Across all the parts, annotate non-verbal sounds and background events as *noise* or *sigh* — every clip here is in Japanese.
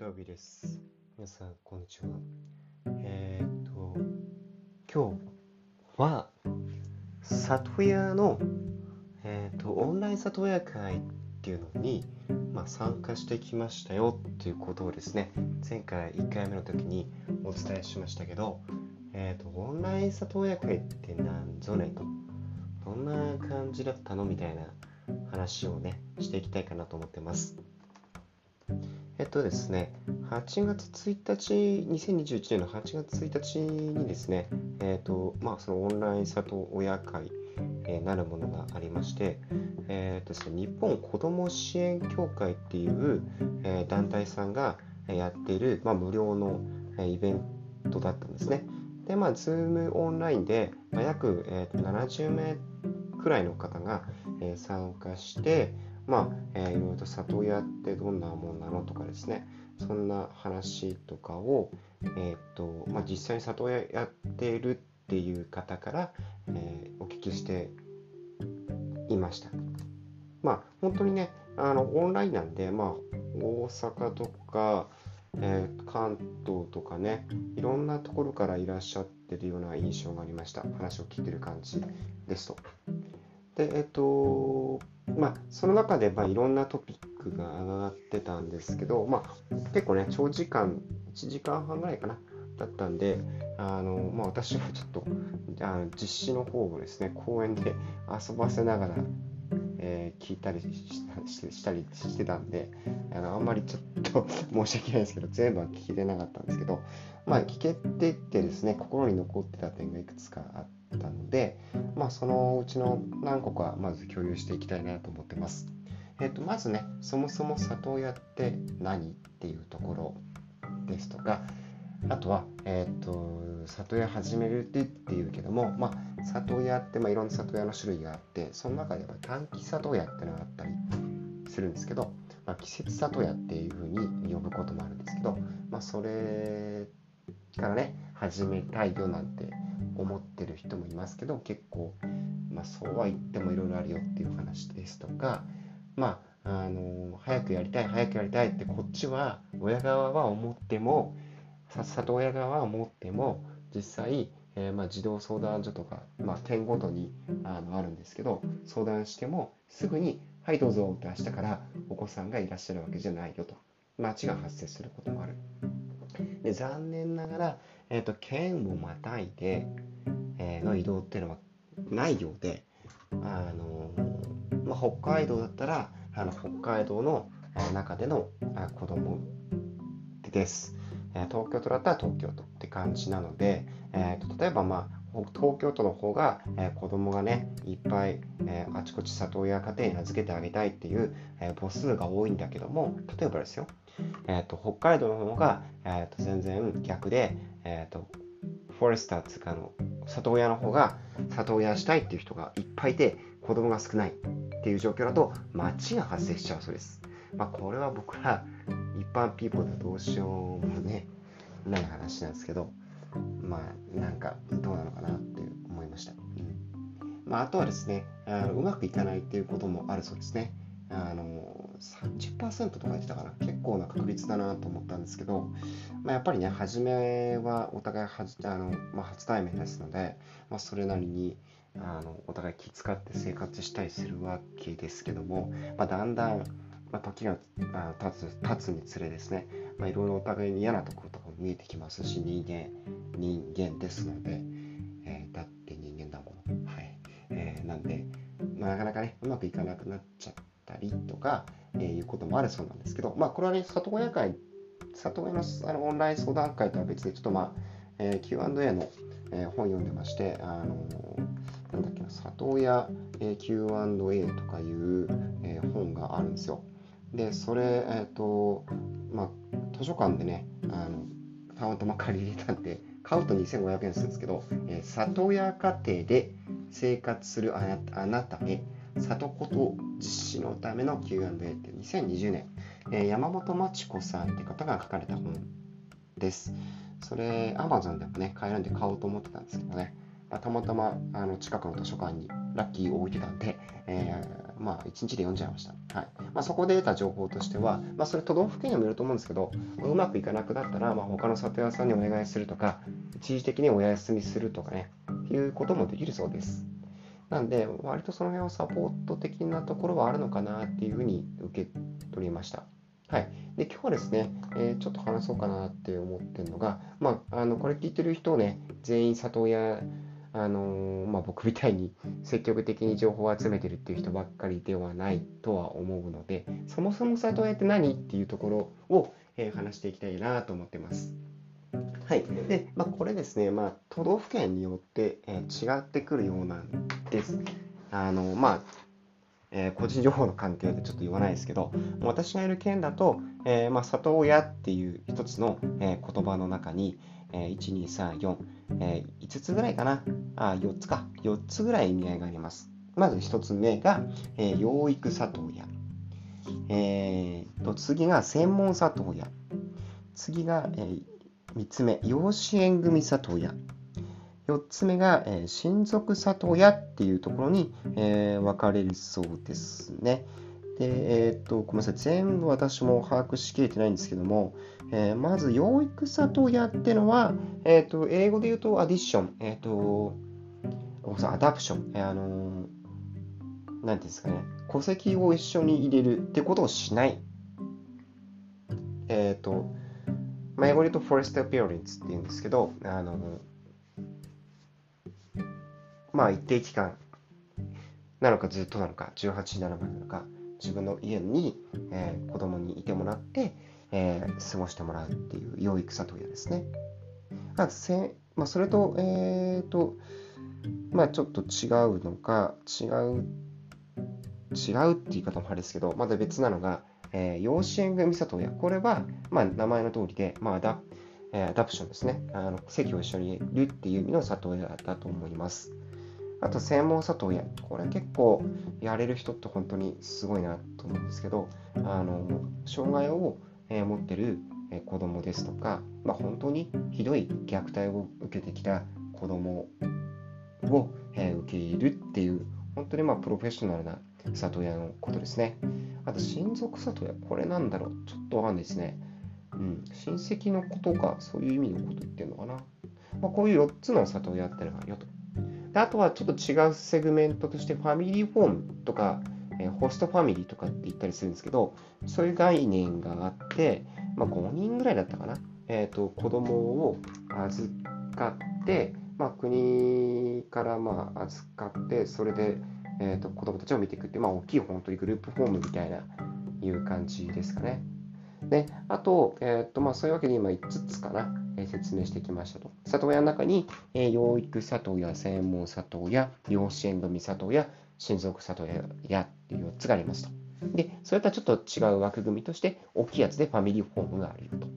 土曜日です。皆さん、こんにちは。えーっと、今日は、里親の、えーっと、オンライン里親会っていうのに、まあ、参加してきましたよっていうことをですね、前回1回目の時にお伝えしましたけど、えーっと、オンライン里親会って何ぞねと、どんな感じだったのみたいな話をね、していきたいかなと思ってます。えっとですね、8月1日、2021年の8月1日にですね、えっと、まあ、そのオンライン里親会、えーなるものがありまして、えーとですね、日本子ども支援協会っていう、えー団体さんがやっている、まあ、無料の、えーイベントだったんですね。で、まあ、Zoom オンラインで、まあ、約、えーと70名くらいの方が、えー参加して、まあ、えーいろいろと里親ってどんなもんなのとかですね、そんな話とかを、えーとまあ、実際に里親やってるっていう方から、えーお聞きしていました。まあ、本当にね、あのオンラインなんで、まあ、大阪とか、えー関東とかね、いろんなところからいらっしゃってるような印象がありました。話を聞いてる感じですと。で、えっと、まあ、その中で、まあ、いろんなトピックが上がってたんですけど、まあ、結構ね、長時間、1時間半ぐらいかな、だったんで、あの、まあ、私はちょっと、あの実施の方をですね、公園で遊ばせながら、えー聞いたりしたりしてたんであのあんまりちょっと *laughs* 申し訳ないですけど全部は聞きれなかったんですけどまあ聞けていってですね心に残ってた点がいくつかあってたのでまあそのうちの何個かまず共有していきたいなと思ってます。えっとまずねそもそも里親って何っていうところですとかあとは、えっと里親始めるってっていうけども、まあ、里親って、まあ、いろんな里親の種類があってその中で短期里親ってのがあったりするんですけど、まあ、季節里親っていうふうに呼ぶこともあるんですけど、まあ、それからね始めたいよなんて思ってる人もいますけど結構、まあ、そうは言ってもいろいろあるよっていう話ですとかまああの早くやりたい早くやりたいってこっちは親側は思ってもさ里親側は思っても実際、えーまあ、児童相談所とか、まあ、点ごとにあのあるんですけど相談してもすぐに「はいどうぞ」って明日からお子さんがいらっしゃるわけじゃないよと。間違が発生することもある。で残念ながら、えー、と県をまたいで、の移動っていうのはないようであのまあ、北海道だったらあの北海道の中での子供です。東京都だったら東京都って感じなので、えーと例えば、まあ、東京都の方が、え子供がねいっぱい、えあちこち里親家庭に預けてあげたいっていう、え母数が多いんだけども例えばですよ、えー、と北海道の方が、えー、と全然逆で、えー、とフォレスターっていうかあの里親の方が里親したいっていう人がいっぱいいて子供が少ないっていう状況だと町が発生しちゃうそうです。まあ、これは僕ら一般ピーポーではどうしようもねない話なんですけどまあなんかどうなのかなって思いました、うん。まあ、あとはですねあのうまくいかないっていうこともあるそうですね。あの30%とか言ってたかな。結構な確率だなと思ったんですけど、まあ、やっぱりね初めはお互いはじあの、まあ、初対面ですので、まあ、それなりにあのお互い気遣って生活したりするわけですけども、まあ、だんだんまあ、時があ経つ経つにつれですね、いろいろお互いに嫌なところとかも見えてきますし人間人間ですので、えーだって人間だもの。はい、えーなんで、まあ、なかなかねうまくいかなくなっちゃってたりとか、えーいうこともあるそうなんですけどまあこれはね里親会里親のあのオンライン相談会とは別でちょっとまあ、えー Q&A の、えー本読んでましてあのーなんだっけな里親、えー Q&A とかいう、えー本があるんですよ。でそれえっ、とまあ図書館でねあのたまたま借り入れたんで買うと2500円するんですけど、えー里親家庭で生活するああなたへ里子と実施のための Q&A って2020年、えー山本真知子さんって方が書かれた本ですそれ Amazon でもね買えるんで買おうと思ってたんですけどねまあ、たまたまあの近くの図書館にラッキーを置いてたんで、えー、まあ、1日で読んじゃいました。はいまあ、そこで得た情報としては、まあ、それ都道府県にもよると思うんですけど、うまくいかなくなったら、まあ、他の里屋さんにお願いするとか、一時的にお休みするとかね、いうこともできるそうです。なんで、割とその辺はサポート的なところはあるのかなっていうふうに受け取りました。はい。で、今日はですね、えー、ちょっと話そうかなって思ってるのが、まあ、あの、これ聞いてる人をね、全員里親、あのー、まあ、僕みたいに積極的に情報を集めてるっていう人ばっかりではないとは思うので、そもそも里親って何っていうところを、えー、話していきたいなと思ってます。はい。で、まあ、これですね、まあ、都道府県によって、え、違ってくるようなんです。あの、まあ、えー、個人情報の関係でちょっと言わないですけど私がいる県だと、えーまあ、里親っていう一つの、えー、言葉の中に、えー、1234、えー、5つぐらいかな。あ4つか。4つぐらい意味合いがあります。まず1つ目が、えー、養育里親、えー、と次が専門里親。次が、えー、3つ目養子縁組里親。4つ目が、えー、親族里親っていうところに、えー、分かれるそうですね。で、えー、っと、ごめんなさい。全部私も把握しきれてないんですけども、えー、まず、養育里親っていうのは、えー、っと、英語で言うと、アディション、えっと、アダプション、えー、あのー、なんていうんですかね、戸籍を一緒に入れるってことをしない。えっと、まあ、英語で言うと、フォレストアピアレンスっていうんですけど、あのまあ一定期間なのかずっとなのか18、7までなのか自分の家に、えー、子供にいてもらって、えー、過ごしてもらうっていう養育里親ですね。まあせまあ、それと、え、ー、と、まあちょっと違うのか、違う、違うって言い方もあれですけど、まだ別なのが、えー、養子縁組里親。これは、まあ名前の通りで、まあアダえアダプションですね。あの席を一緒にいるっていう意味の里親だと思います。あと専門里親これ結構やれる人って本当にすごいなと思うんですけどあの障害を持ってる子供ですとか、まあ、本当にひどい虐待を受けてきた子供を受け入れるっていう本当にまあプロフェッショナルな里親のことですね。あと親族里親これなんだろう？ちょっとわかんないですね。うん、親戚のことかそういう意味のこと言ってるのかな。まあ、こういう4つの里親ってのがあるよと。であとはちょっと違うセグメントとしてファミリーフォームとか、えー、ホストファミリーとかって言ったりするんですけどそういう概念があって、まあ、5人ぐらいだったかな、えーと、子供を預かって、まあ、国からまあ預かってそれで、えーと、子供たちを見ていくっていう、まあ、大きい本当にグループホームみたいないう感じですかね。であと,、えーとまあ、そういうわけで今5つかな。え説明してきましたと。里親の中に、え養育里親、専門里親、養子縁組里親、親族里親っていう4つがありますと。で、それとはちょっと違う枠組みとして、大きいやつでファミリーホームがあるよと。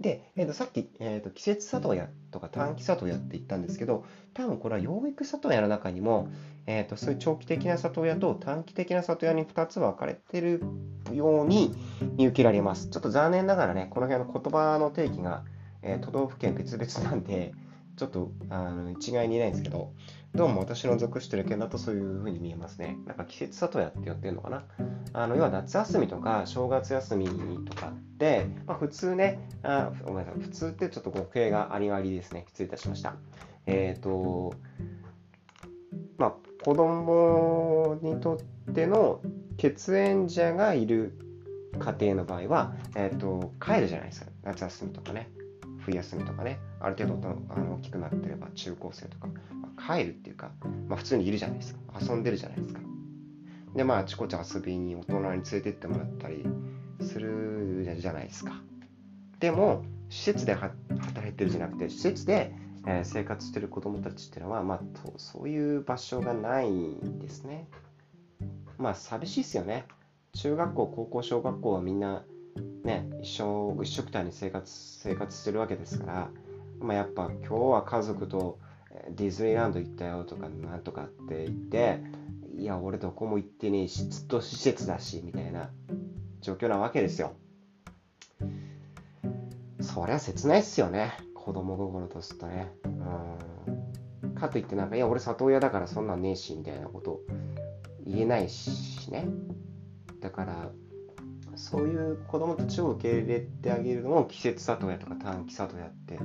で、えー、とさっき、えーと、季節里親とか短期里親って言ったんですけど、多分これは養育里親の中にも、えーと、そういう長期的な里親と短期的な里親に2つ分かれてるように見受けられます。ちょっと残念ながらね、この辺の言葉の定義がえー、都道府県別々なんで、ちょっとあの一概に言えないんですけど、どうも私の属してる県だとそういう風に見えますね。なんか季節里親って言ってるのかな。あの要は夏休みとか正月休みとかって、まあ、普通ねあ、ごめんなさい、普通ってちょっと語弊がありありですね。失礼いたしました。えっ、ー、と、まあ、子供にとっての血縁者がいる家庭の場合は、えっ、ー、と、帰るじゃないですか。夏休みとかね。冬休みとかね。ある程度あの大きくなってれば中高生とか、まあ、帰るっていうか、まあ、普通にいるじゃないですか。遊んでるじゃないですか。でまああちこち遊びに大人に連れてってもらったりするじゃないですか。でも施設で働いてるじゃなくて施設で、えー、生活してる子どもたちっていうのは、まあ、そういう場所がないんですね。まあ寂しいですよね。中学校高校小学校はみんなね、一生一緒くたに生活生活してるわけですから、まあ、やっぱ今日は家族とディズニーランド行ったよとかなんとかって言っていや俺どこも行ってねえしずっと施設だしみたいな状況なわけですよ。そりゃ切ないっすよね子供心とするとね。うん。かといってなんか、いや、俺里親だからそんなんねえし、みたいなこと言えないしね。だから、そういう子供たちを受け入れてあげるのも季節里親とか短期里親って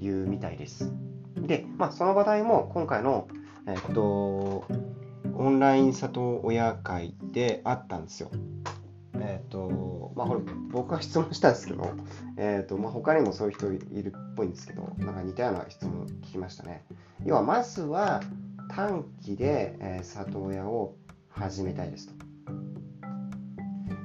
言うみたいです。で、まあ、その話題も今回の、えっと、オンライン里親会であったんですよ。えっ、と、まあ、これ僕は質問したんですけど、えっ、と、まあ、他にもそういう人いるっぽいんですけど、なんか似たような質問聞きましたね。要は、まずは短期で、え、里親を始めたいですと。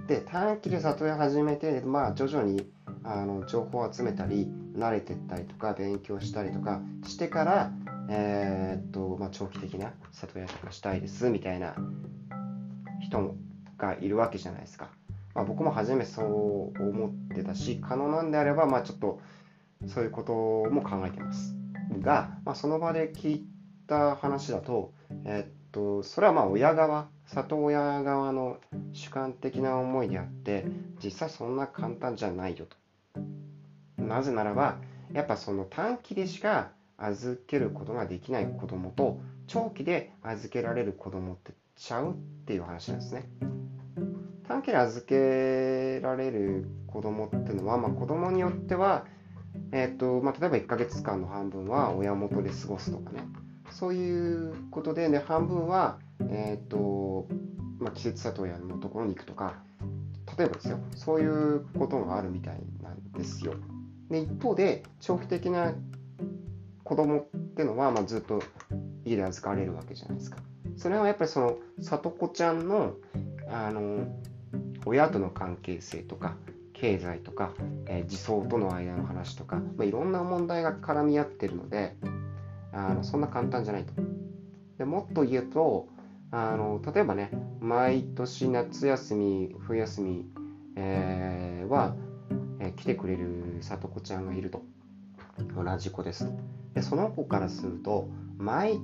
で、短期で里親始めて、まあ、徐々にあの情報を集めたり、慣れてったりとか、勉強したりとかしてから、えー、っと、まあ、長期的な里親とかしたいですみたいな人がいるわけじゃないですか。まあ、僕も初めそう思ってたし、可能なんであれば、まあ、ちょっとそういうことも考えてます。が、まあ、その場で聞いた話だと、えー、っと、それはまあ親側、里親側の主観的な思いであって、実際そんな簡単じゃないよと。なぜならば、やっぱその短期でしか預けることができない子供と長期で預けられる子供ってちゃうっていう話なんですね。短期で預けられる子供っていうのは、まあ、子供によっては、えーとまあ、例えば1ヶ月間の半分は親元で過ごすとかねそういうことで、ね、半分は、えーとまあ、季節里親のところに行くとか例えばですよそういうことがあるみたいなんですよ。で一方で長期的な子供ってのは、まあ、ずっと家で預かれるわけじゃないですか。それはやっぱりその里子ちゃんのあの親との関係性とか経済とか、えー、自走との間の話とか、まあ、いろんな問題が絡み合ってるのであのそんな簡単じゃないと。でもっと言うとあの例えばね毎年夏休み冬休み、えー、は、えー、来てくれる里子ちゃんがいると。同じ子です。でその子からすると毎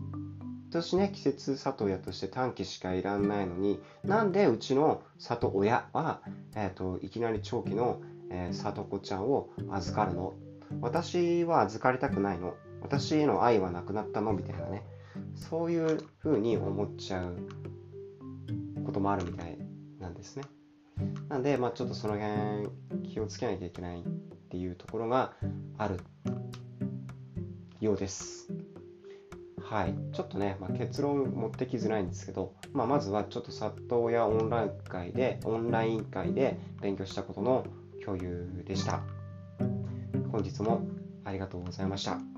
年ね季節里親として短期しかいらんないのになんでうちの里親は、えーと、いきなり長期の、えー、里子ちゃんを預かるの？私は預かりたくないの。私への愛はなくなったの？みたいなねそういうふうに思っちゃうこともあるみたいなんですねなんで、まあ、ちょっとその辺気をつけなきゃいけないっていうところがあるようです。はい、ちょっとね、まあ、結論持ってきづらいんですけど、まあ、まずはちょっと里親オンライン会で、オンライン会で勉強したことの共有でした。本日もありがとうございました。